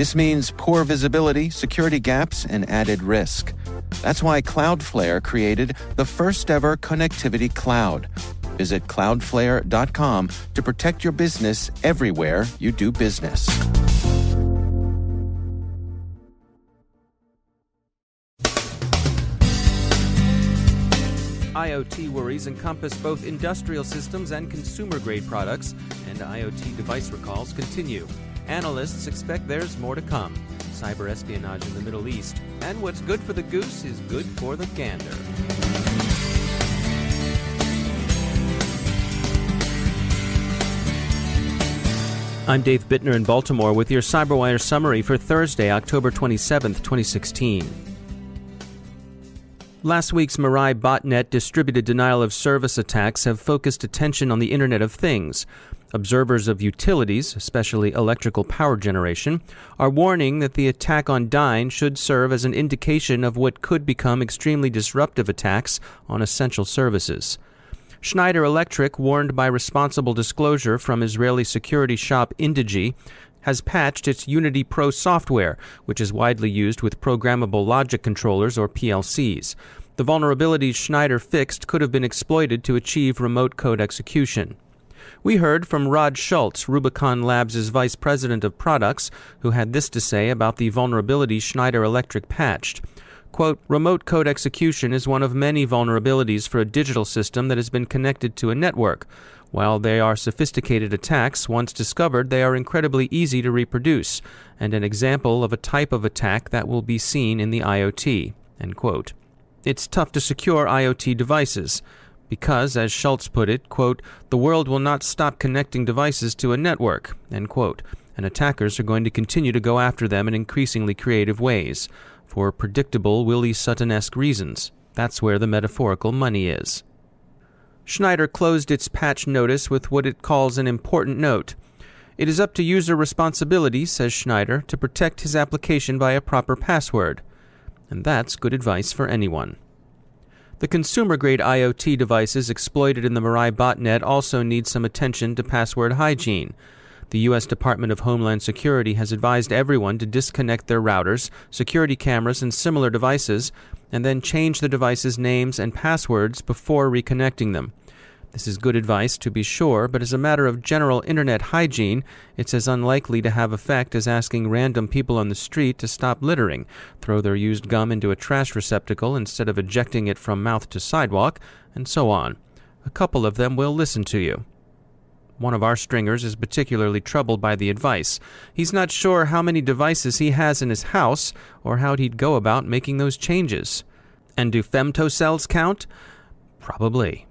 This means poor visibility, security gaps, and added risk. That's why Cloudflare created the first ever connectivity cloud. Visit cloudflare.com to protect your business everywhere you do business. IoT worries encompass both industrial systems and consumer grade products, and IoT device recalls continue. Analysts expect there's more to come. Cyber espionage in the Middle East. And what's good for the goose is good for the gander. I'm Dave Bittner in Baltimore with your CyberWire summary for Thursday, October 27, 2016. Last week's Mirai botnet distributed denial of service attacks have focused attention on the Internet of Things. Observers of utilities, especially electrical power generation, are warning that the attack on Dyn should serve as an indication of what could become extremely disruptive attacks on essential services. Schneider Electric, warned by responsible disclosure from Israeli security shop Indegy, has patched its Unity Pro software, which is widely used with programmable logic controllers or PLCs. The vulnerabilities Schneider fixed could have been exploited to achieve remote code execution. We heard from Rod Schultz, Rubicon Labs' vice president of products, who had this to say about the vulnerability Schneider Electric patched. Quote, remote code execution is one of many vulnerabilities for a digital system that has been connected to a network. While they are sophisticated attacks, once discovered, they are incredibly easy to reproduce, and an example of a type of attack that will be seen in the IoT. End quote. It's tough to secure IoT devices because, as Schultz put it, quote, the world will not stop connecting devices to a network, end quote, and attackers are going to continue to go after them in increasingly creative ways, for predictable Willie Sutton-esque reasons. That's where the metaphorical money is. Schneider closed its patch notice with what it calls an important note. It is up to user responsibility, says Schneider, to protect his application by a proper password. And that's good advice for anyone. The consumer grade IoT devices exploited in the Mirai botnet also need some attention to password hygiene. The U.S. Department of Homeland Security has advised everyone to disconnect their routers, security cameras, and similar devices, and then change the device's names and passwords before reconnecting them. This is good advice, to be sure, but as a matter of general internet hygiene, it's as unlikely to have effect as asking random people on the street to stop littering, throw their used gum into a trash receptacle instead of ejecting it from mouth to sidewalk, and so on. A couple of them will listen to you. One of our stringers is particularly troubled by the advice. He's not sure how many devices he has in his house or how he'd go about making those changes. And do femtocells count? Probably.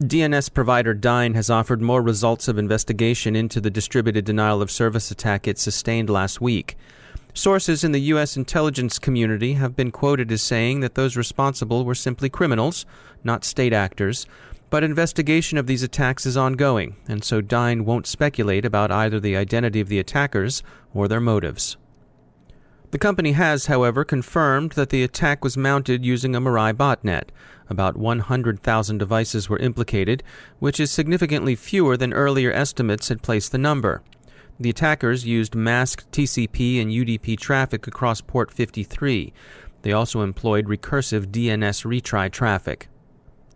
DNS provider Dyn has offered more results of investigation into the distributed denial of service attack it sustained last week. Sources in the U.S. intelligence community have been quoted as saying that those responsible were simply criminals, not state actors, but investigation of these attacks is ongoing, and so Dyn won't speculate about either the identity of the attackers or their motives. The company has, however, confirmed that the attack was mounted using a Mirai botnet. About 100,000 devices were implicated, which is significantly fewer than earlier estimates had placed the number. The attackers used masked TCP and UDP traffic across port 53. They also employed recursive DNS retry traffic.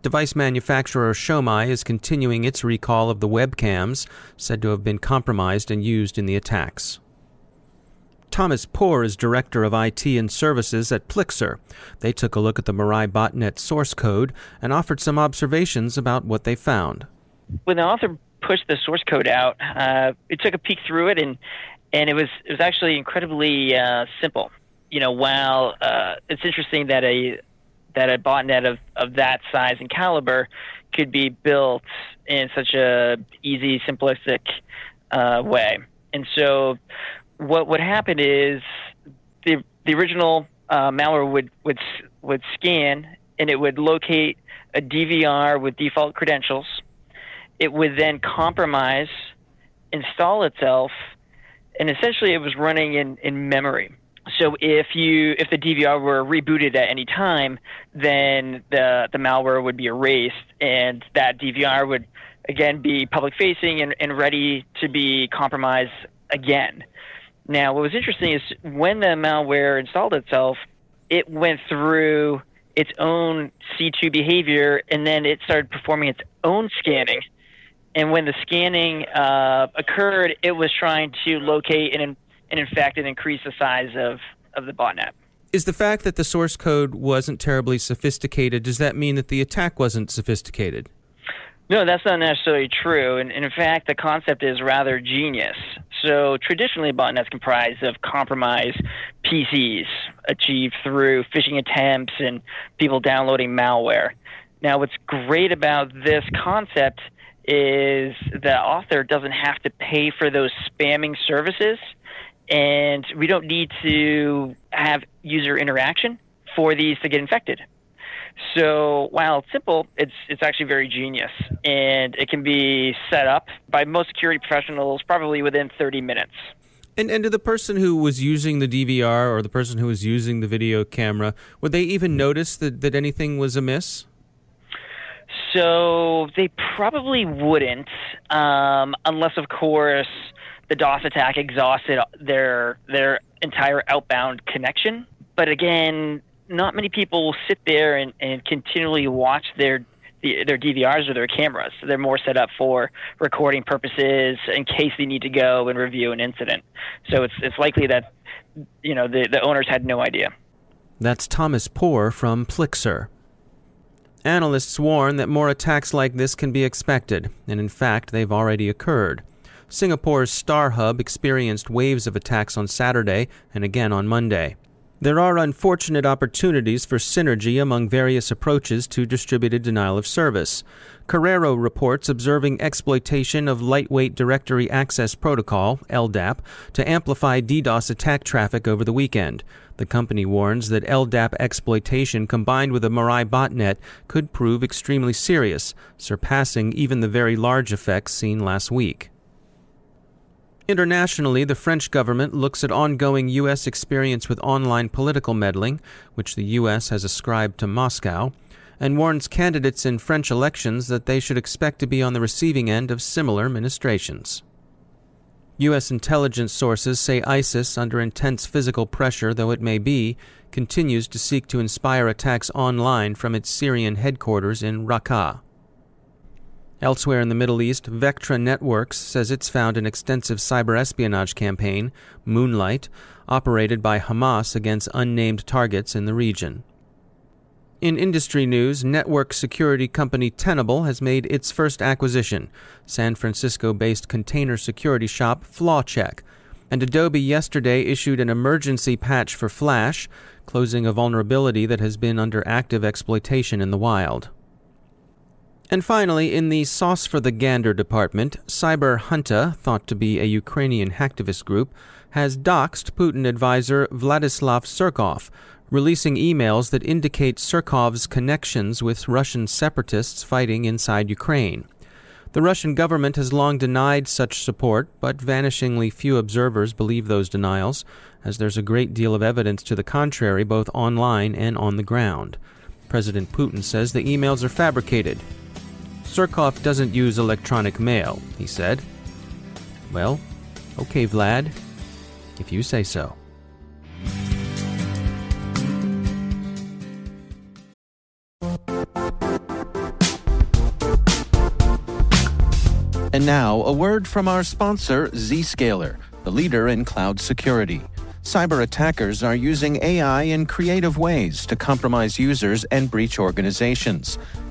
Device manufacturer Xiongmai is continuing its recall of the webcams said to have been compromised and used in the attacks. Thomas Pore is director of IT and services at Plixer. They took a look at the Mirai botnet source code and offered some observations about what they found. When the author pushed the source code out, uh, it took a peek through it, and and it was it was actually incredibly uh, simple. You know, while uh, it's interesting that a that a botnet of, of that size and caliber could be built in such a easy, simplistic uh, way. And so, what would happen is the the original uh, malware would would would scan and it would locate a DVR with default credentials. It would then compromise, install itself, and essentially it was running in, in memory. So if you if the DVR were rebooted at any time, then the the malware would be erased, and that DVR would again be public facing and, and ready to be compromised again. Now, what was interesting is when the malware installed itself, it went through its own C2 behavior, and then it started performing its own scanning. And when the scanning uh, occurred, it was trying to locate and, and in fact, it increased the size of, of the botnet. Is the fact that the source code wasn't terribly sophisticated, does that mean that the attack wasn't sophisticated? No, that's not necessarily true. And, and, in fact, the concept is rather genius. So, traditionally, botnets comprise of compromised PCs achieved through phishing attempts and people downloading malware. Now, what's great about this concept is the author doesn't have to pay for those spamming services, and we don't need to have user interaction for these to get infected. So while it's simple, it's it's actually very genius, and it can be set up by most security professionals probably within 30 minutes. And and to the person who was using the DVR or the person who was using the video camera, would they even notice that, that anything was amiss? So they probably wouldn't, um, unless of course the DOS attack exhausted their their entire outbound connection. But again, not many people sit there and, and continually watch their their DVRs or their cameras. They're more set up for recording purposes in case they need to go and review an incident. So it's it's likely that you know the, the owners had no idea. That's Thomas Pore from Plixer. Analysts warn that more attacks like this can be expected, and in fact, they've already occurred. Singapore's StarHub experienced waves of attacks on Saturday and again on Monday. There are unfortunate opportunities for synergy among various approaches to distributed denial of service. Corero reports observing exploitation of Lightweight Directory Access Protocol, LDAP, to amplify DDoS attack traffic over the weekend. The company warns that LDAP exploitation combined with a Mirai botnet could prove extremely serious, surpassing even the very large effects seen last week. Internationally, the French government looks at ongoing U.S. experience with online political meddling, which the U.S. has ascribed to Moscow, and warns candidates in French elections that they should expect to be on the receiving end of similar ministrations. U.S. intelligence sources say ISIS, under intense physical pressure though it may be, continues to seek to inspire attacks online from its Syrian headquarters in Raqqa. Elsewhere in the Middle East, Vectra Networks says it's found an extensive cyber espionage campaign, Moonlight, operated by Hamas against unnamed targets in the region. In industry news, network security company Tenable has made its first acquisition, San Francisco based container security shop FlawCheck. And Adobe yesterday issued an emergency patch for Flash, closing a vulnerability that has been under active exploitation in the wild. And finally, in the Sauce for the Gander department, Cyber Hunta, thought to be a Ukrainian hacktivist group, has doxxed Putin advisor Vladislav Surkov, releasing emails that indicate Surkov's connections with Russian separatists fighting inside Ukraine. The Russian government has long denied such support, but vanishingly few observers believe those denials, as there's a great deal of evidence to the contrary both online and on the ground. President Putin says the emails are fabricated, Surkov doesn't use electronic mail, he said. Well, okay, Vlad, if you say so. And now, a word from our sponsor, Zscaler, the leader in cloud security. Cyber attackers are using AI in creative ways to compromise users and breach organizations.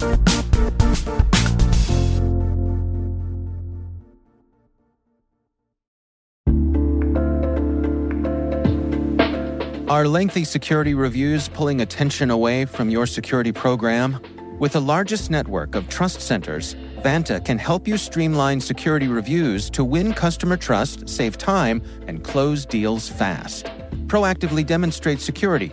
Are lengthy security reviews pulling attention away from your security program? With the largest network of trust centers, Vanta can help you streamline security reviews to win customer trust, save time, and close deals fast. Proactively demonstrate security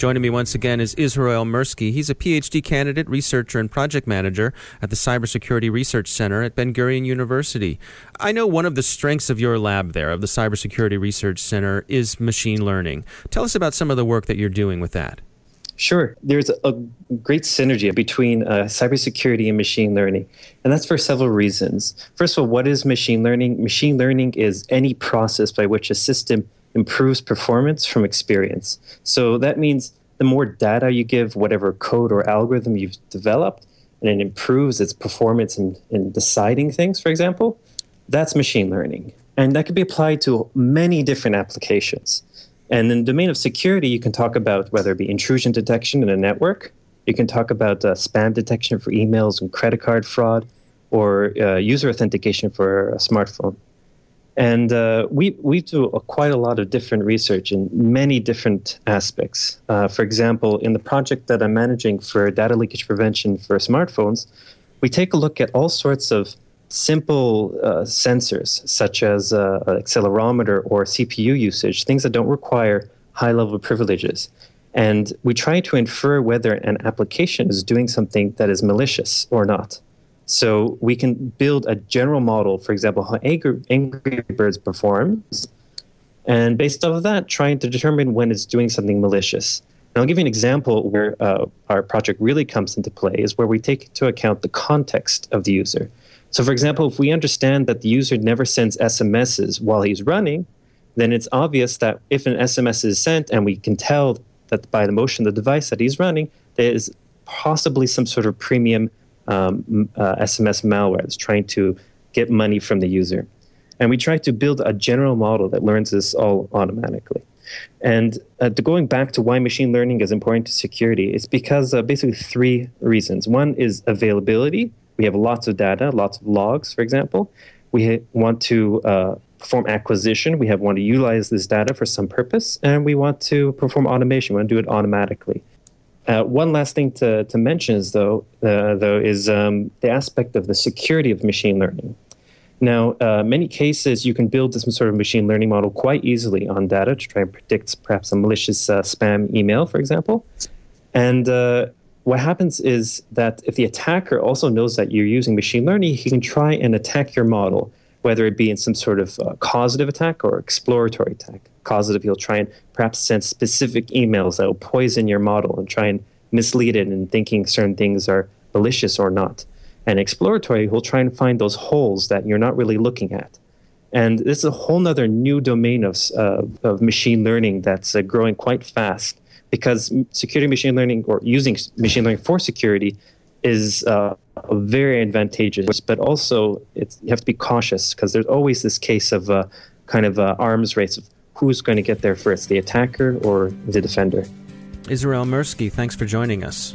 Joining me once again is Israel Mirsky. He's a PhD candidate, researcher, and project manager at the Cybersecurity Research Center at Ben Gurion University. I know one of the strengths of your lab there, of the Cybersecurity Research Center, is machine learning. Tell us about some of the work that you're doing with that. Sure. There's a great synergy between uh, cybersecurity and machine learning, and that's for several reasons. First of all, what is machine learning? Machine learning is any process by which a system improves performance from experience. So that means the more data you give whatever code or algorithm you've developed, and it improves its performance in, in deciding things, for example, that's machine learning. And that could be applied to many different applications. And in the domain of security, you can talk about whether it be intrusion detection in a network, you can talk about uh, spam detection for emails and credit card fraud, or uh, user authentication for a smartphone. And uh, we, we do a, quite a lot of different research in many different aspects. Uh, for example, in the project that I'm managing for data leakage prevention for smartphones, we take a look at all sorts of simple uh, sensors, such as uh, accelerometer or CPU usage, things that don't require high level privileges. And we try to infer whether an application is doing something that is malicious or not. So we can build a general model, for example, how Angry, Angry Birds performs, and based off of that, trying to determine when it's doing something malicious. And I'll give you an example where uh, our project really comes into play is where we take into account the context of the user. So, for example, if we understand that the user never sends SMSs while he's running, then it's obvious that if an SMS is sent and we can tell that by the motion of the device that he's running, there is possibly some sort of premium um, uh, SMS malware that's trying to get money from the user. And we try to build a general model that learns this all automatically. And uh, going back to why machine learning is important to security, it's because uh, basically three reasons. One is availability. We have lots of data, lots of logs, for example. We ha- want to uh, perform acquisition. We have want to utilize this data for some purpose, and we want to perform automation. We want to do it automatically. Uh, one last thing to, to mention is though uh, though is um, the aspect of the security of machine learning. Now, uh, many cases you can build some sort of machine learning model quite easily on data to try and predict perhaps a malicious uh, spam email, for example. And uh, what happens is that if the attacker also knows that you're using machine learning, he can try and attack your model, whether it be in some sort of uh, causative attack or exploratory attack causative, you'll try and perhaps send specific emails that will poison your model and try and mislead it in thinking certain things are malicious or not. And exploratory, will try and find those holes that you're not really looking at. And this is a whole other new domain of, uh, of machine learning that's uh, growing quite fast because security machine learning or using machine learning for security is uh, very advantageous, but also you have to be cautious because there's always this case of uh, kind of uh, arms race of who's going to get there first, the attacker or the defender. Israel Mirsky, thanks for joining us.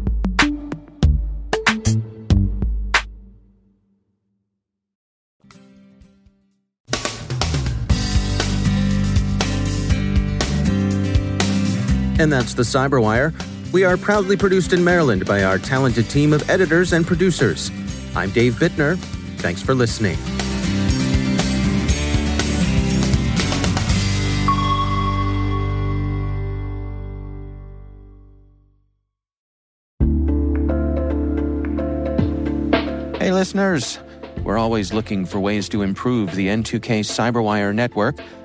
And that's the Cyberwire. We are proudly produced in Maryland by our talented team of editors and producers. I'm Dave Bittner. Thanks for listening. Hey, listeners. We're always looking for ways to improve the N2K Cyberwire network